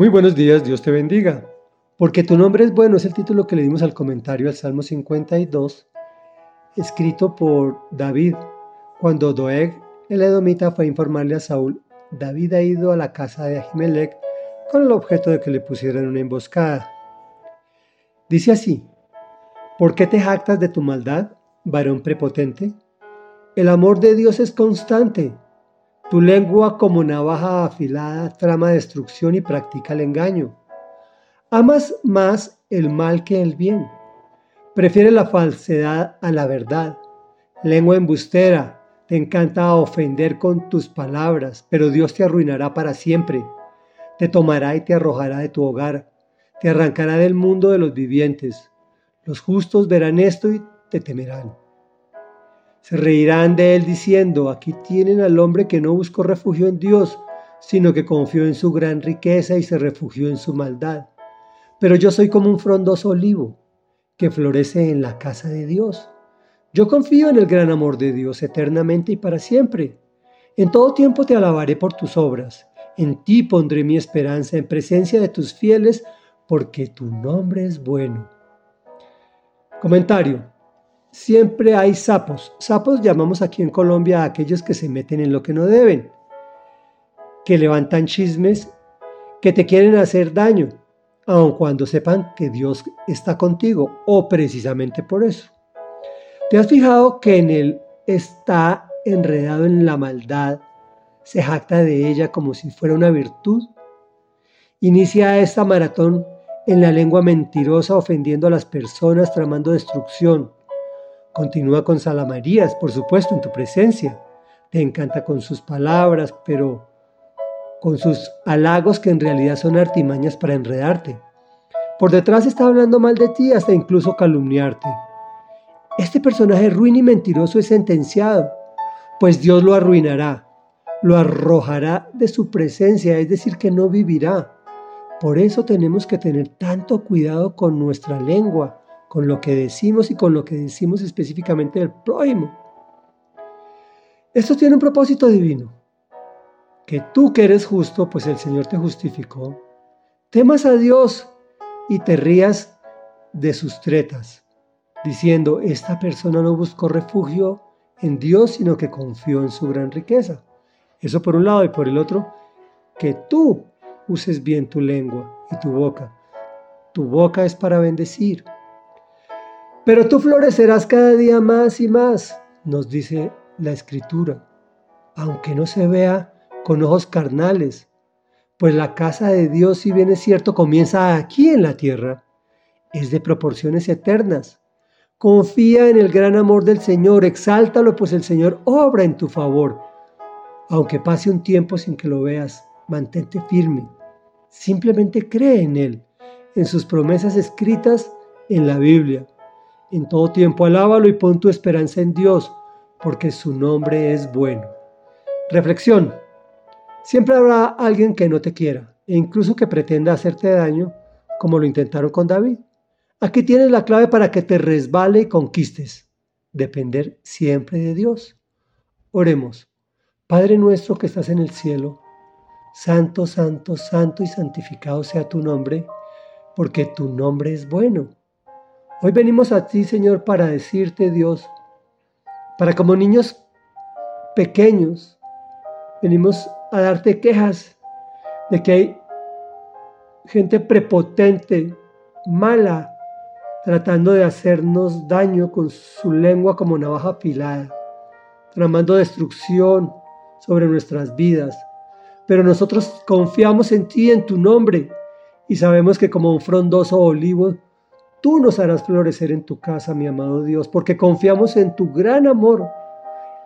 Muy buenos días, Dios te bendiga. Porque tu nombre es bueno es el título que le dimos al comentario al Salmo 52, escrito por David, cuando Doeg, el edomita, fue a informarle a Saúl, David ha ido a la casa de Ahimelech con el objeto de que le pusieran una emboscada. Dice así, ¿por qué te jactas de tu maldad, varón prepotente? El amor de Dios es constante tu lengua como navaja afilada trama destrucción y practica el engaño. Amas más el mal que el bien. Prefieres la falsedad a la verdad. Lengua embustera, te encanta ofender con tus palabras, pero Dios te arruinará para siempre. Te tomará y te arrojará de tu hogar. Te arrancará del mundo de los vivientes. Los justos verán esto y te temerán. Se reirán de él diciendo, aquí tienen al hombre que no buscó refugio en Dios, sino que confió en su gran riqueza y se refugió en su maldad. Pero yo soy como un frondoso olivo que florece en la casa de Dios. Yo confío en el gran amor de Dios eternamente y para siempre. En todo tiempo te alabaré por tus obras. En ti pondré mi esperanza en presencia de tus fieles, porque tu nombre es bueno. Comentario siempre hay sapos. Sapos llamamos aquí en Colombia a aquellos que se meten en lo que no deben, que levantan chismes, que te quieren hacer daño, aun cuando sepan que Dios está contigo, o precisamente por eso. ¿Te has fijado que en él está enredado en la maldad, se jacta de ella como si fuera una virtud? Inicia esta maratón en la lengua mentirosa ofendiendo a las personas, tramando destrucción, Continúa con Salamarías, por supuesto, en tu presencia. Te encanta con sus palabras, pero con sus halagos que en realidad son artimañas para enredarte. Por detrás está hablando mal de ti hasta incluso calumniarte. Este personaje ruin y mentiroso es sentenciado, pues Dios lo arruinará, lo arrojará de su presencia, es decir, que no vivirá. Por eso tenemos que tener tanto cuidado con nuestra lengua, con lo que decimos y con lo que decimos específicamente del prójimo. Esto tiene un propósito divino, que tú que eres justo, pues el Señor te justificó, temas a Dios y te rías de sus tretas, diciendo, esta persona no buscó refugio en Dios, sino que confió en su gran riqueza. Eso por un lado y por el otro, que tú uses bien tu lengua y tu boca. Tu boca es para bendecir, pero tú florecerás cada día más y más, nos dice la escritura, aunque no se vea con ojos carnales, pues la casa de Dios, si bien es cierto, comienza aquí en la tierra, es de proporciones eternas. Confía en el gran amor del Señor, exáltalo, pues el Señor obra en tu favor. Aunque pase un tiempo sin que lo veas, mantente firme. Simplemente cree en Él, en sus promesas escritas en la Biblia. En todo tiempo alábalo y pon tu esperanza en Dios, porque su nombre es bueno. Reflexión. Siempre habrá alguien que no te quiera e incluso que pretenda hacerte daño, como lo intentaron con David. Aquí tienes la clave para que te resbale y conquistes. Depender siempre de Dios. Oremos. Padre nuestro que estás en el cielo, santo, santo, santo y santificado sea tu nombre, porque tu nombre es bueno Hoy venimos a ti, Señor, para decirte, Dios, para como niños pequeños, venimos a darte quejas de que hay gente prepotente, mala, tratando de hacernos daño con su lengua como navaja afilada, tramando destrucción sobre nuestras vidas. Pero nosotros confiamos en ti, en tu nombre, y sabemos que como un frondoso olivo, Tú nos harás florecer en tu casa, mi amado Dios, porque confiamos en tu gran amor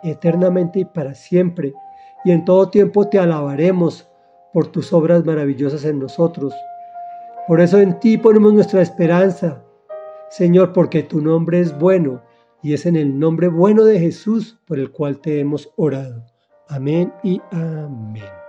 eternamente y para siempre, y en todo tiempo te alabaremos por tus obras maravillosas en nosotros. Por eso en ti ponemos nuestra esperanza, Señor, porque tu nombre es bueno, y es en el nombre bueno de Jesús por el cual te hemos orado. Amén y amén.